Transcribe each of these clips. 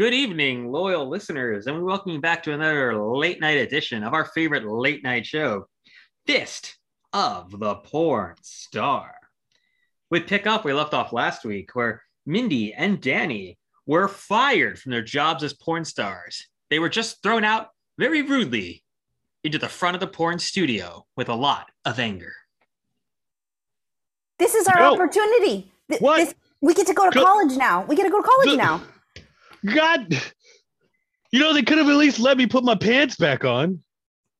Good evening, loyal listeners, and we welcome you back to another late night edition of our favorite late night show, Fist of the Porn Star. We pick up we left off last week, where Mindy and Danny were fired from their jobs as porn stars. They were just thrown out very rudely into the front of the porn studio with a lot of anger. This is our No. opportunity. Th- What? this- we get to go to Go- college now. We get to go to college Go- now. God, you know they could have at least let me put my pants back on.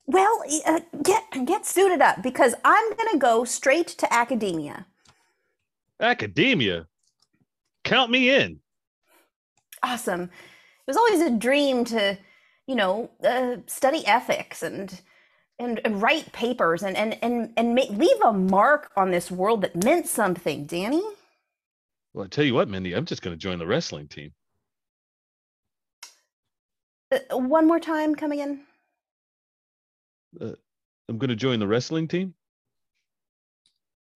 Well, uh, get get suited up because I'm gonna go straight to academia. Academia, count me in. Awesome. It was always a dream to, you know, uh, study ethics and and, and write papers and and and and make, leave a mark on this world that meant something. Danny. Well, I tell you what, Mindy, I'm just going to join the wrestling team. Uh, one more time, coming in. I'm going to join the wrestling team.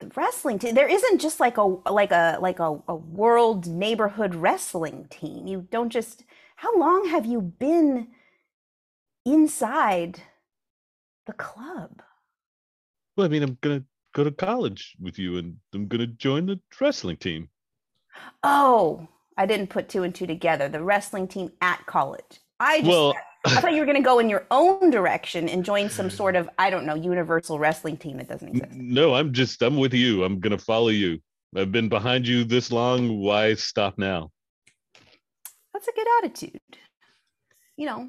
The wrestling team. There isn't just like a like a like a, a world neighborhood wrestling team. You don't just. How long have you been inside the club? Well, I mean, I'm going to go to college with you, and I'm going to join the wrestling team. Oh, I didn't put two and two together. The wrestling team at college. I just Well, I thought you were going to go in your own direction and join some sort of I don't know universal wrestling team that doesn't exist. no, I'm just I'm with you. I'm going to follow you. I've been behind you this long. Why stop now? That's a good attitude. You know,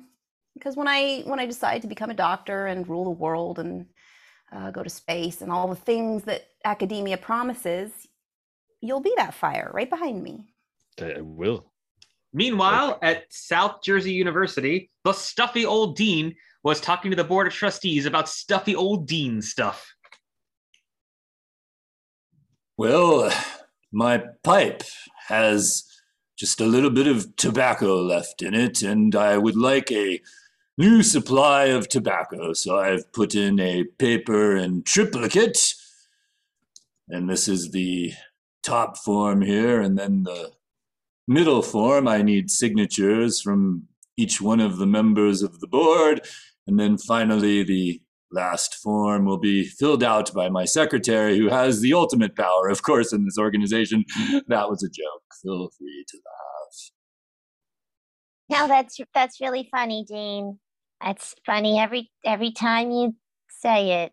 because when I when I decide to become a doctor and rule the world and uh, go to space and all the things that academia promises, you'll be that fire right behind me. I I will. Meanwhile, at South Jersey University, the stuffy old dean was talking to the board of trustees about stuffy old dean stuff. Well, my pipe has just a little bit of tobacco left in it, and I would like a new supply of tobacco. So I've put in a paper and triplicate, and this is the top form here, and then the middle form. I need signatures from each one of the members of the board, and then finally the last form will be filled out by my secretary, who has the ultimate power, of course, in this organization. That was a joke. Feel free to laugh. No, that's that's really funny, Dean. That's funny every every time you say it.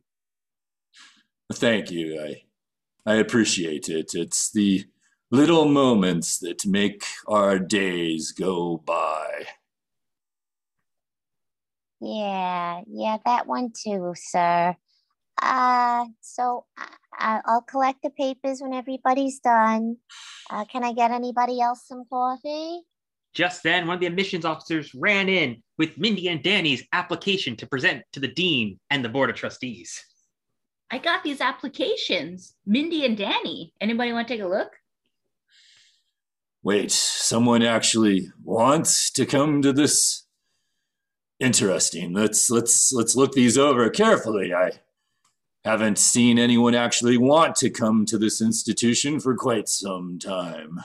Thank you. I I appreciate it. It's the little moments that make our days go by. Yeah, yeah, that one too, sir. Uh, so I, I- I'll collect the papers when everybody's done. Uh, can I get anybody else some coffee? Just then, one of the admissions officers ran in with Mindy and Danny's application to present to the dean and the board of trustees. I got these applications. Mindy and Danny. Anybody want to take a look? Wait, someone actually wants to come to this? Interesting. Let's let's let's look these over carefully. I haven't seen anyone actually want to come to this institution for quite some time.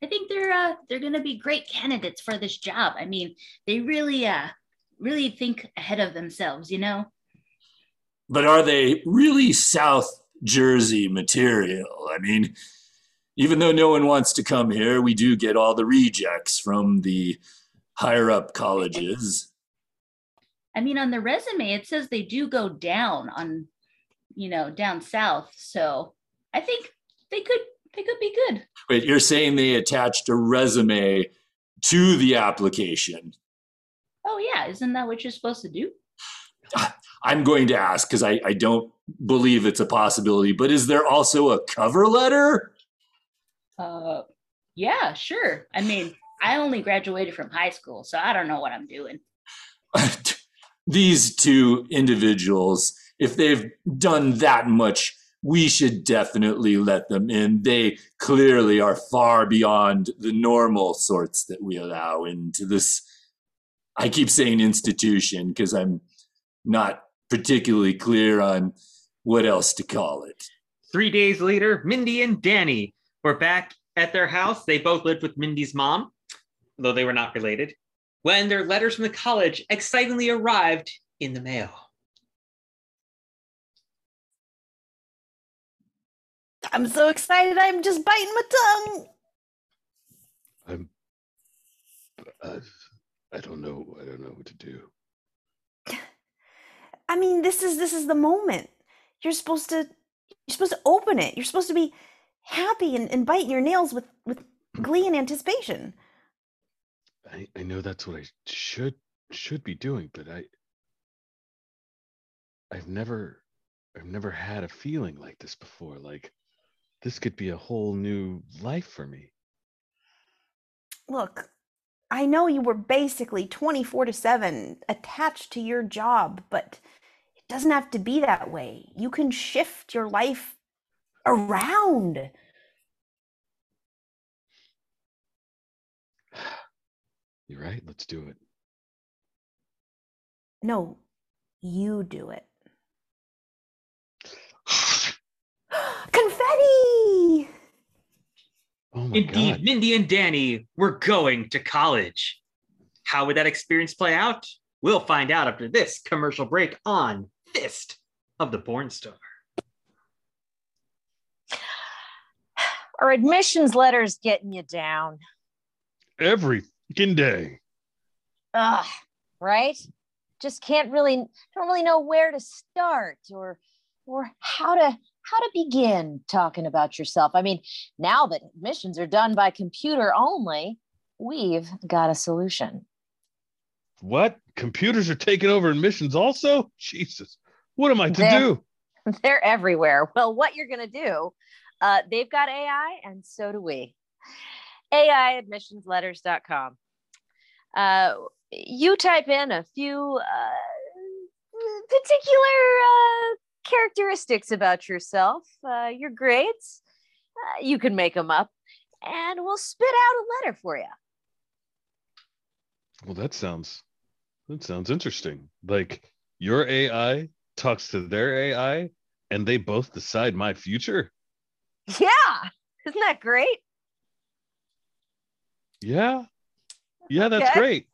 I think they're uh, they're gonna be great candidates for this job. I mean, they really uh really think ahead of themselves, you know? But are they really South Jersey material? I mean, even though no one wants to come here, we do get all the rejects from the higher up colleges. I mean, on the resume, it says they do go down on, you know, down south. So I think they could they could be good. Wait, you're saying they attached a resume to the application? Oh yeah, isn't that what you're supposed to do? I'm going to ask because I, I don't believe it's a possibility, but is there also a cover letter? Uh, yeah, sure. I mean, I only graduated from high school, so I don't know what I'm doing. These two individuals, if they've done that much, we should definitely let them in. They clearly are far beyond the normal sorts that we allow into this. I keep saying institution because I'm not particularly clear on what else to call it. Three days later, Mindy and Danny were back at their house. They both lived with Mindy's mom, though they were not related, when their letters from the college excitingly arrived in the mail. I'm so excited. I'm just biting my tongue. I'm. Uh, I don't know. I don't know what to do. I mean, this is this is the moment. You're supposed to you're supposed to open it. You're supposed to be happy and, and biting your nails with with glee and anticipation. I, I know that's what I should should be doing, but I I've never I've never had a feeling like this before. Like this could be a whole new life for me. Look, I know you were basically 24 to 7 attached to your job, but doesn't have to be that way. You can shift your life around. You're right. Let's do it. No, you do it. Confetti! Oh my Indeed, god. Mindy and Danny were going to college. How would that experience play out? We'll find out after this commercial break on Fist of the Porn Star. Are admissions letters getting you down? Every fucking day. Ugh, right? Just can't really don't really know where to start or or how to how to begin talking about yourself. I mean, now that admissions are done by computer only, we've got a solution. What? Computers are taking over admissions also? Jesus. What am I to They're- do? They're everywhere. Well, what you're going to do, uh, they've got AI, and so do we. AIadmissionsletters.com. Uh, you type in a few uh, particular uh, characteristics about yourself, uh, your grades. Uh, you can make them up, and we'll spit out a letter for you. Well, that sounds that sounds interesting. Like your AI talks to their AI and they both decide my future. Yeah, isn't that great? Yeah. Yeah, that's Okay. great.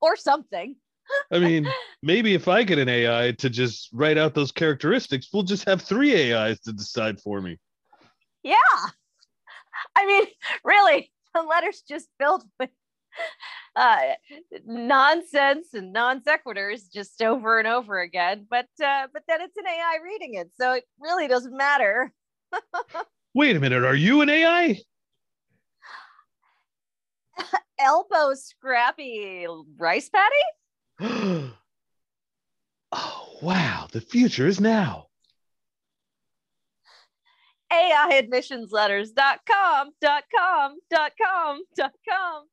Or something. I mean, maybe if I get an AI to just write out those characteristics, we'll just have three AIs to decide for me. Yeah. I mean, really, the letter's just filled with uh, nonsense and non sequiturs just over and over again. But uh, but then it's an AI reading it, so it really doesn't matter. Wait a minute, are you an AI? Elbow scrappy rice patty. oh, wow, the future is now. AIadmissionsletters.com, dot com, dot com, dot com.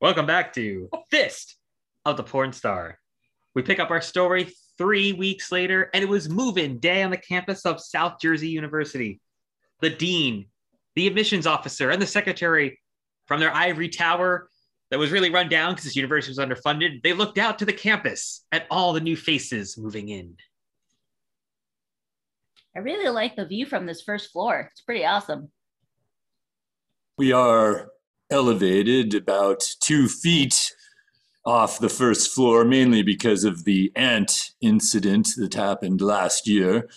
Welcome back to Fist of the Porn Star. We pick up our story three weeks later, and it was move-in day on the campus of South Jersey University. The dean, the admissions officer, and the secretary from their ivory tower that was really run down because this university was underfunded, they looked out to the campus at all the new faces moving in. I really like the view from this first floor. It's pretty awesome. We are elevated about two feet off the first floor, mainly because of the ant incident that happened last year.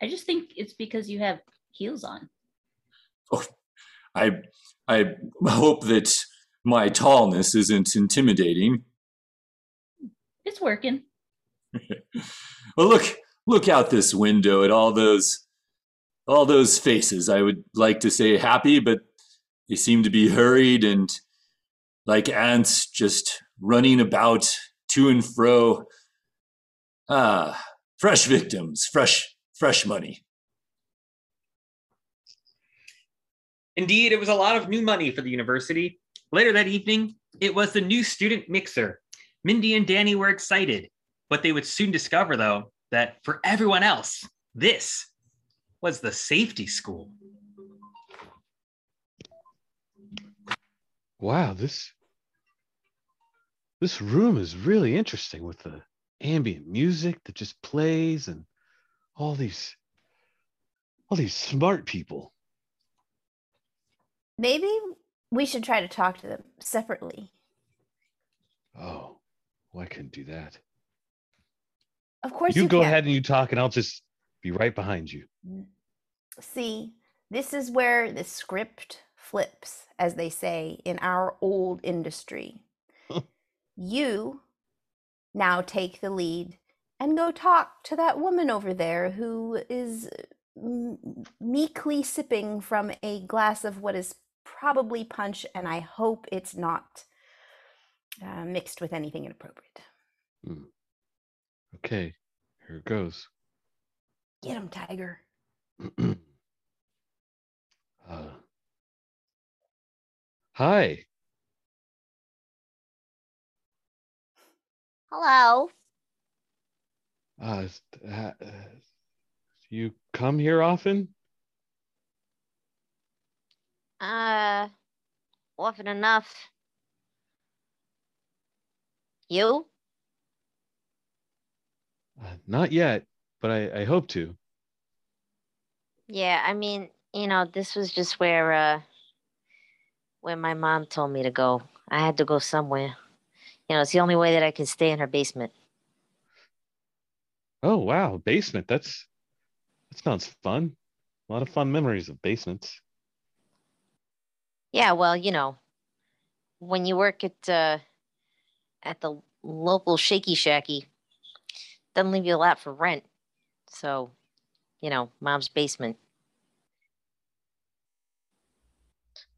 I just think it's because you have heels on. Oh, I I hope that my tallness isn't intimidating. It's working. Well, look look out this window at all those all those faces. I would like to say happy, but they seem to be hurried and like ants just running about to and fro. Ah, fresh victims, fresh fresh money. Indeed, it was a lot of new money for the university. Later that evening, it was the new student mixer. Mindy and Danny were excited, but they would soon discover, though, that for everyone else, this was the safety school. Wow, this this room is really interesting with the ambient music that just plays and all these all these smart people. Maybe we should try to talk to them separately. Oh, well, I couldn't do that. Of course, you, you go can. ahead and you talk, and I'll just be right behind you. See, this is where the script flips, as they say in our old industry. you now take the lead and go talk to that woman over there who is meekly sipping from a glass of what is probably punch, and I hope it's not uh, mixed with anything inappropriate. Okay, here it goes. Get him, Tiger. uh, hi. Hello. Uh, uh, you come here often? Uh, often enough. You? Uh, not yet, but I, I hope to. Yeah, I mean, you know, this was just where uh where my mom told me to go. I had to go somewhere. You know, it's the only way that I can stay in her basement. Oh wow, basement. That's that sounds fun. A lot of fun memories of basements. Yeah, well, you know, when you work at uh at the local shaky shacky, doesn't leave you a lot for rent. So, you know, mom's basement.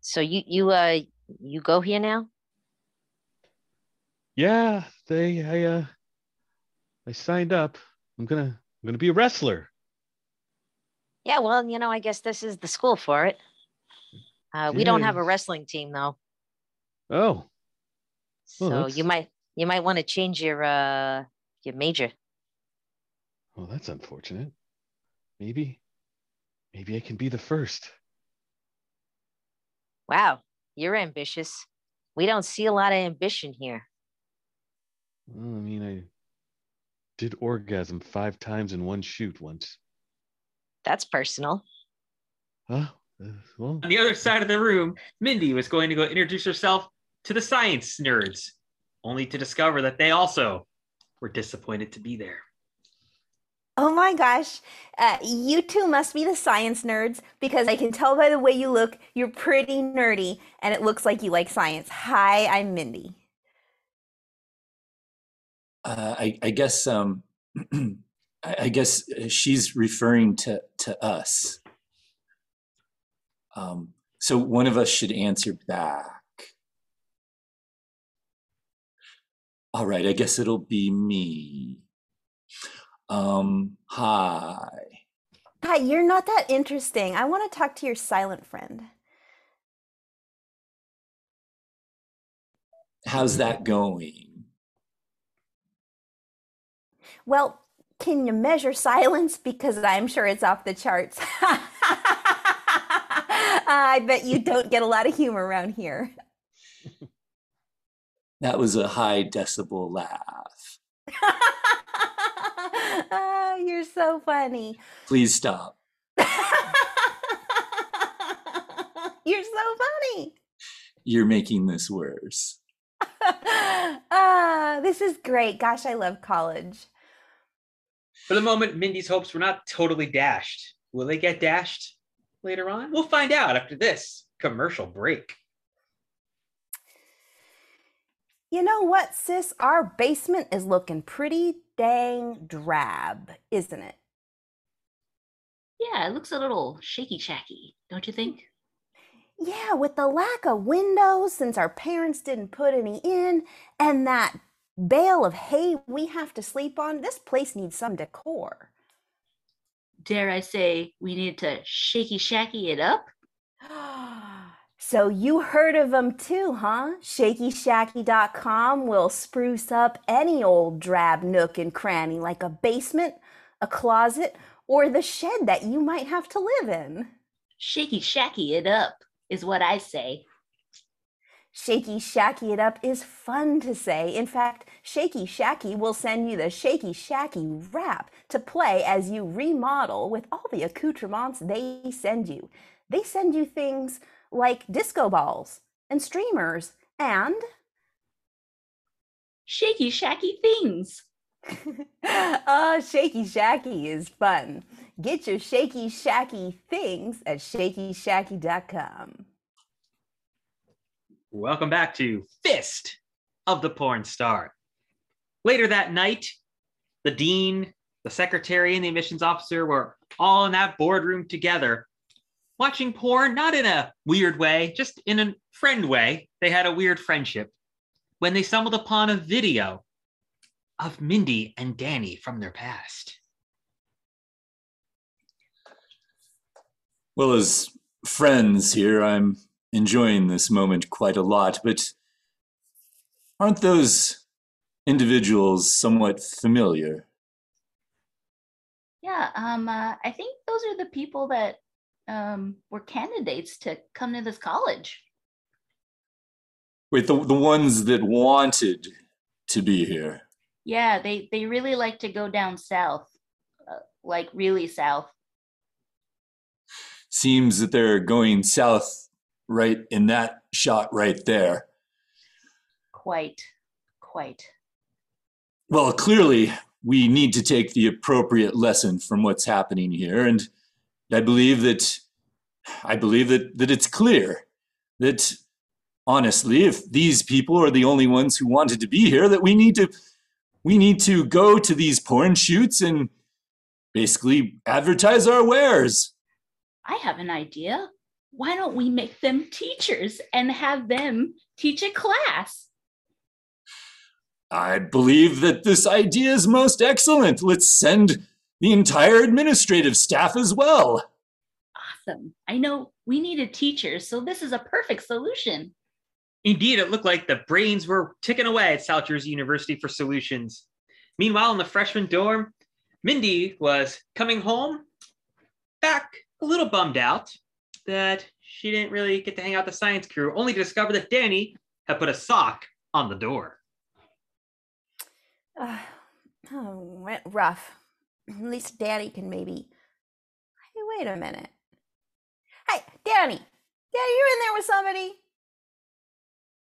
So you you uh you go here now? Yeah, they I uh I signed up. I'm gonna I'm gonna be a wrestler. Yeah, well, you know, I guess this is the school for it. Uh, we don't have a wrestling team though, Oh, so that's- you might you might want to change your uh your major. well, that's unfortunate. Maybe, maybe I can be the first. Wow, you're ambitious. We don't see a lot of ambition here. Well, I mean, I did orgasm five times in one shoot once. That's personal. Huh? Uh, well, On the other side of the room, Mindy was going to go introduce herself to the science nerds, only to discover that they also were disappointed to be there. Oh my gosh, uh, you two must be the science nerds because I can tell by the way you look, you're pretty nerdy and it looks like you like science. Hi, I'm Mindy. Uh, I, I guess um, I, guess she's referring to to us. Um, so one of us should answer back. All right, I guess it'll be me. Um, hi. Hi, you're not that interesting. I want to talk to your silent friend. How's that going? Well, can you measure silence? Because I'm sure it's off the charts. I bet you don't get a lot of humor around here. That was a high decibel laugh. oh, you're so funny. Please stop. you're so funny. You're making this worse. ah, this is great. Gosh, I love college. For the moment, Mindy's hopes were not totally dashed. Will they get dashed later on? We'll find out after this commercial break. You know what, sis? Our basement is looking pretty dang drab, isn't it? Yeah, it looks a little shaky shaky, don't you hmm. think? Yeah, with the lack of windows since our parents didn't put any in, and that bale of hay we have to sleep on, this place needs some decor. Dare I say we need to shaky shaky it up? So you heard of them too, huh? ShakyShacky.com will spruce up any old drab nook and cranny like a basement, a closet, or the shed that you might have to live in. Shaky shaky it up is what I say. Shaky Shacky It Up is fun to say. In fact, Shaky Shacky will send you the Shaky Shacky rap to play as you remodel with all the accoutrements they send you. They send you things like disco balls and streamers and Shaky shacky things. oh, Shaky Shacky is fun. Get your Shaky Shacky things at shakyshacky.com. Welcome back to Fist of the Porn Star. Later that night, the dean, the secretary, and the admissions officer were all in that boardroom together, watching porn, not in a weird way, just in a friend way. They had a weird friendship when they stumbled upon a video of Mindy and Danny from their past. Well, as friends here, I'm enjoying this moment quite a lot, but aren't those individuals somewhat familiar? Yeah, um, uh, I think those are the people that um, were candidates to come to this college. Wait, the, the ones that wanted to be here. Yeah, they they really like to go down south, uh, like really south. Seems that they're going south right in that shot right there. Quite, quite. Well, clearly, we need to take the appropriate lesson from what's happening here. And I believe that I believe that, that it's clear that honestly, if these people are the only ones who wanted to be here, that we need to we need to go to these porn shoots and basically advertise our wares. I have an idea. Why don't we make them teachers and have them teach a class? I believe that this idea is most excellent. Let's send the entire administrative staff as well. Awesome. I know we needed teachers, so this is a perfect solution. Indeed, it looked like the brains were ticking away at South Jersey University for solutions. Meanwhile, in the freshman dorm, Mindy was coming home back a little bummed out that she didn't really get to hang out with the science crew, only to discover that Danny had put a sock on the door. Uh, oh, went rough. At least Danny can maybe. Hey, wait a minute. Hey, Danny! Danny, you're in there with somebody?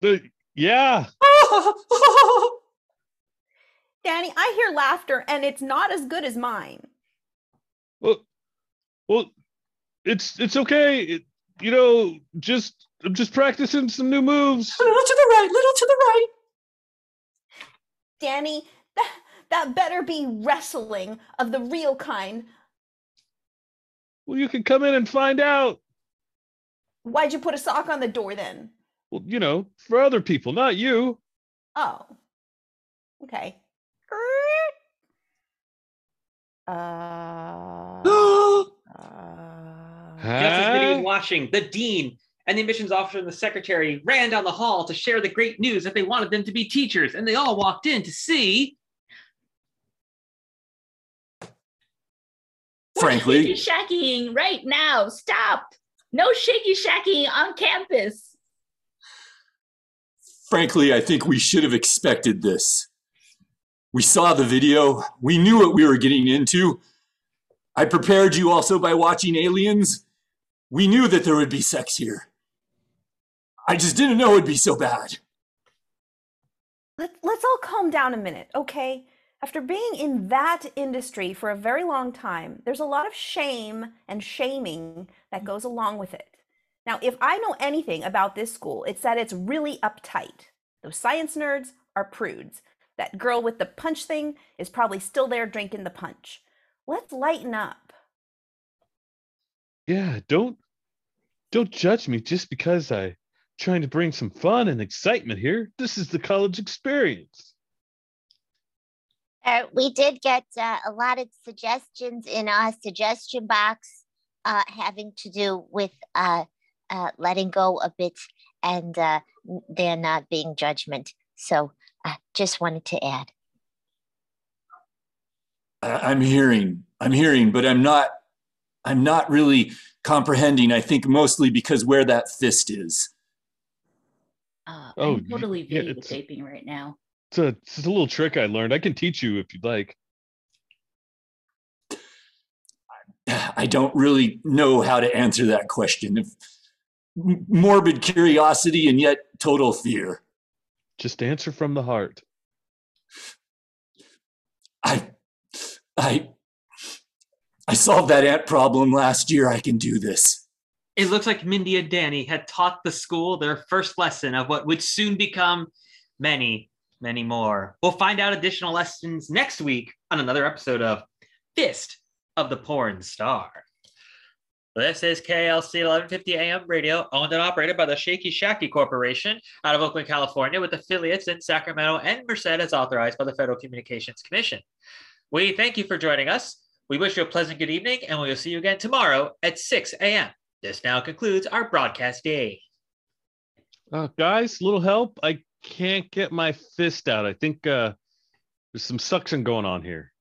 The, yeah. Danny, I hear laughter and it's not as good as mine. Well, well, it's it's okay. It, you know, just I'm just practicing some new moves. A little to the right, little to the right. Danny, that, that better be wrestling of the real kind. Well, you can come in and find out. Why'd you put a sock on the door then? Well, you know, for other people, not you. Oh. Okay. Uh, uh, Just as Mindy watching, the dean and the admissions officer and the secretary ran down the hall to share the great news that they wanted them to be teachers, and they all walked in to see Frankly, Shaky shackying right now. Stop. No shaky shacking on campus. frankly, I think we should have expected this. We saw the video. We knew what we were getting into. I prepared you also by watching Aliens. We knew that there would be sex here. I just didn't know it'd be so bad. let, let's all calm down a minute, okay? After being in that industry for a very long time, there's a lot of shame and shaming that goes along with it. Now, if I know anything about this school, it's that it's really uptight. Those science nerds are prudes. That girl with the punch thing is probably still there drinking the punch. Let's lighten up. Yeah, don't don't judge me just because I'm trying to bring some fun and excitement here. This is the college experience. Uh, we did get uh, a lot of suggestions in our suggestion box uh, having to do with uh, uh, letting go a bit and uh, n- there not being judgment. So uh, just wanted to add. I- I'm hearing, I'm hearing, but I'm not, I'm not really comprehending. I think mostly because where that fist is. Uh, Oh, I'm totally yeah, it's- videotaping right now. It's a, it's a little trick I learned. I can teach you if you'd like. I don't really know how to answer that question. If morbid curiosity and yet total fear. Just answer from the heart. I, I, I solved that ant problem last year. I can do this. It looks like Mindy and Danny had taught the school their first lesson of what would soon become many, many more. We'll find out additional lessons next week on another episode of Fist of the Porn Star. This is KLC 1150 AM radio, owned and operated by the Shaky Shacky Corporation out of Oakland, California, with affiliates in Sacramento and Merced as authorized by the Federal Communications Commission. We thank you for joining us. We wish you a pleasant good evening, and we will see you again tomorrow at 6 a.m. This now concludes our broadcast day. Uh, guys, little help. I can't get my fist out. I think uh, there's some suction going on here.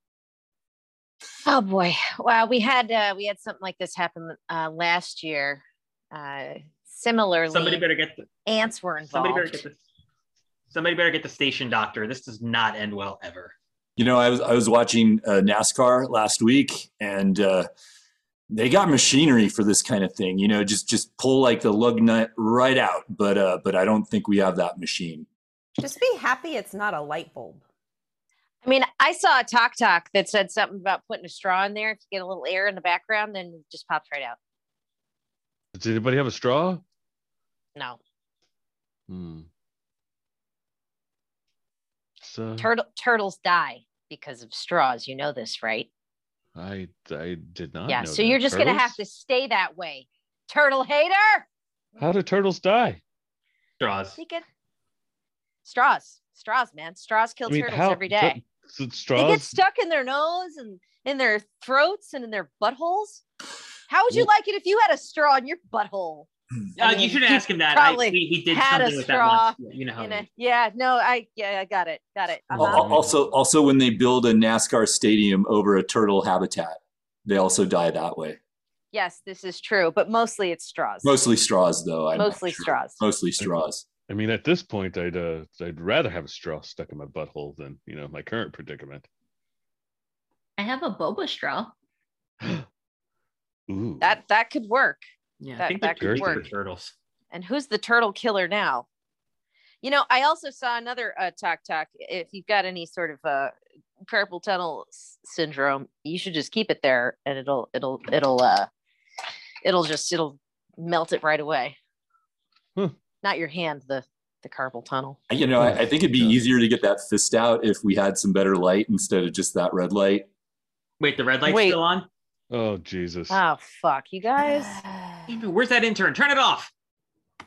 Oh boy. Wow, we had uh, we had something like this happen uh, last year. Uh, similarly, Somebody better get the ants were involved. somebody better get the somebody better get the station doctor. This does not end well ever. You know, I was I was watching uh, NASCAR last week, and uh, they got machinery for this kind of thing. You know, just just pull like the lug nut right out. But uh, but I don't think we have that machine. Just be happy it's not a light bulb. I mean, I saw a talk talk that said something about putting a straw in there. If you get a little air in the background, then it just pops right out. Does anybody have a straw? No. Hmm. So Turtle turtles die because of straws. You know this, right? I I did not. yeah. know So that. you're just gonna have to stay that way. Turtle hater. How do turtles die? Straws. They get straws. Straws, man. Straws kill I mean, turtles how every day. So They get stuck in their nose and in their throats and in their buttholes. How would you Well- like it if you had a straw in your butthole? Uh, I you should he ask him that. I, probably he, he did had a something with that straw once. You know how a, yeah, no, I yeah, I got it, got it. Uh-huh. Also, also when they build a NASCAR stadium over a turtle habitat, they also die that way. Yes, this is true, but mostly it's straws. Mostly straws, though. I'm Mostly sure. straws. Mostly straws. I mean, at this point, I'd uh, I'd rather have a straw stuck in my butthole than you know my current predicament. I have a boba straw. Ooh, That that could work. Yeah, I That- think that they're could good for work. turtles. And who's the turtle killer now? You know, I also saw another uh, talk talk. If you've got any sort of uh, carpal tunnel s- syndrome, you should just keep it there, and it'll it'll it'll uh it'll just it'll melt it right away. Huh. Not your hand, the the carpal tunnel. You know, I, I think it'd be easier to get that fist out if we had some better light instead of just that red light. Wait, the red light's Wait. still on? oh Jesus! Oh fuck, you guys! Where's that intern? Turn it off.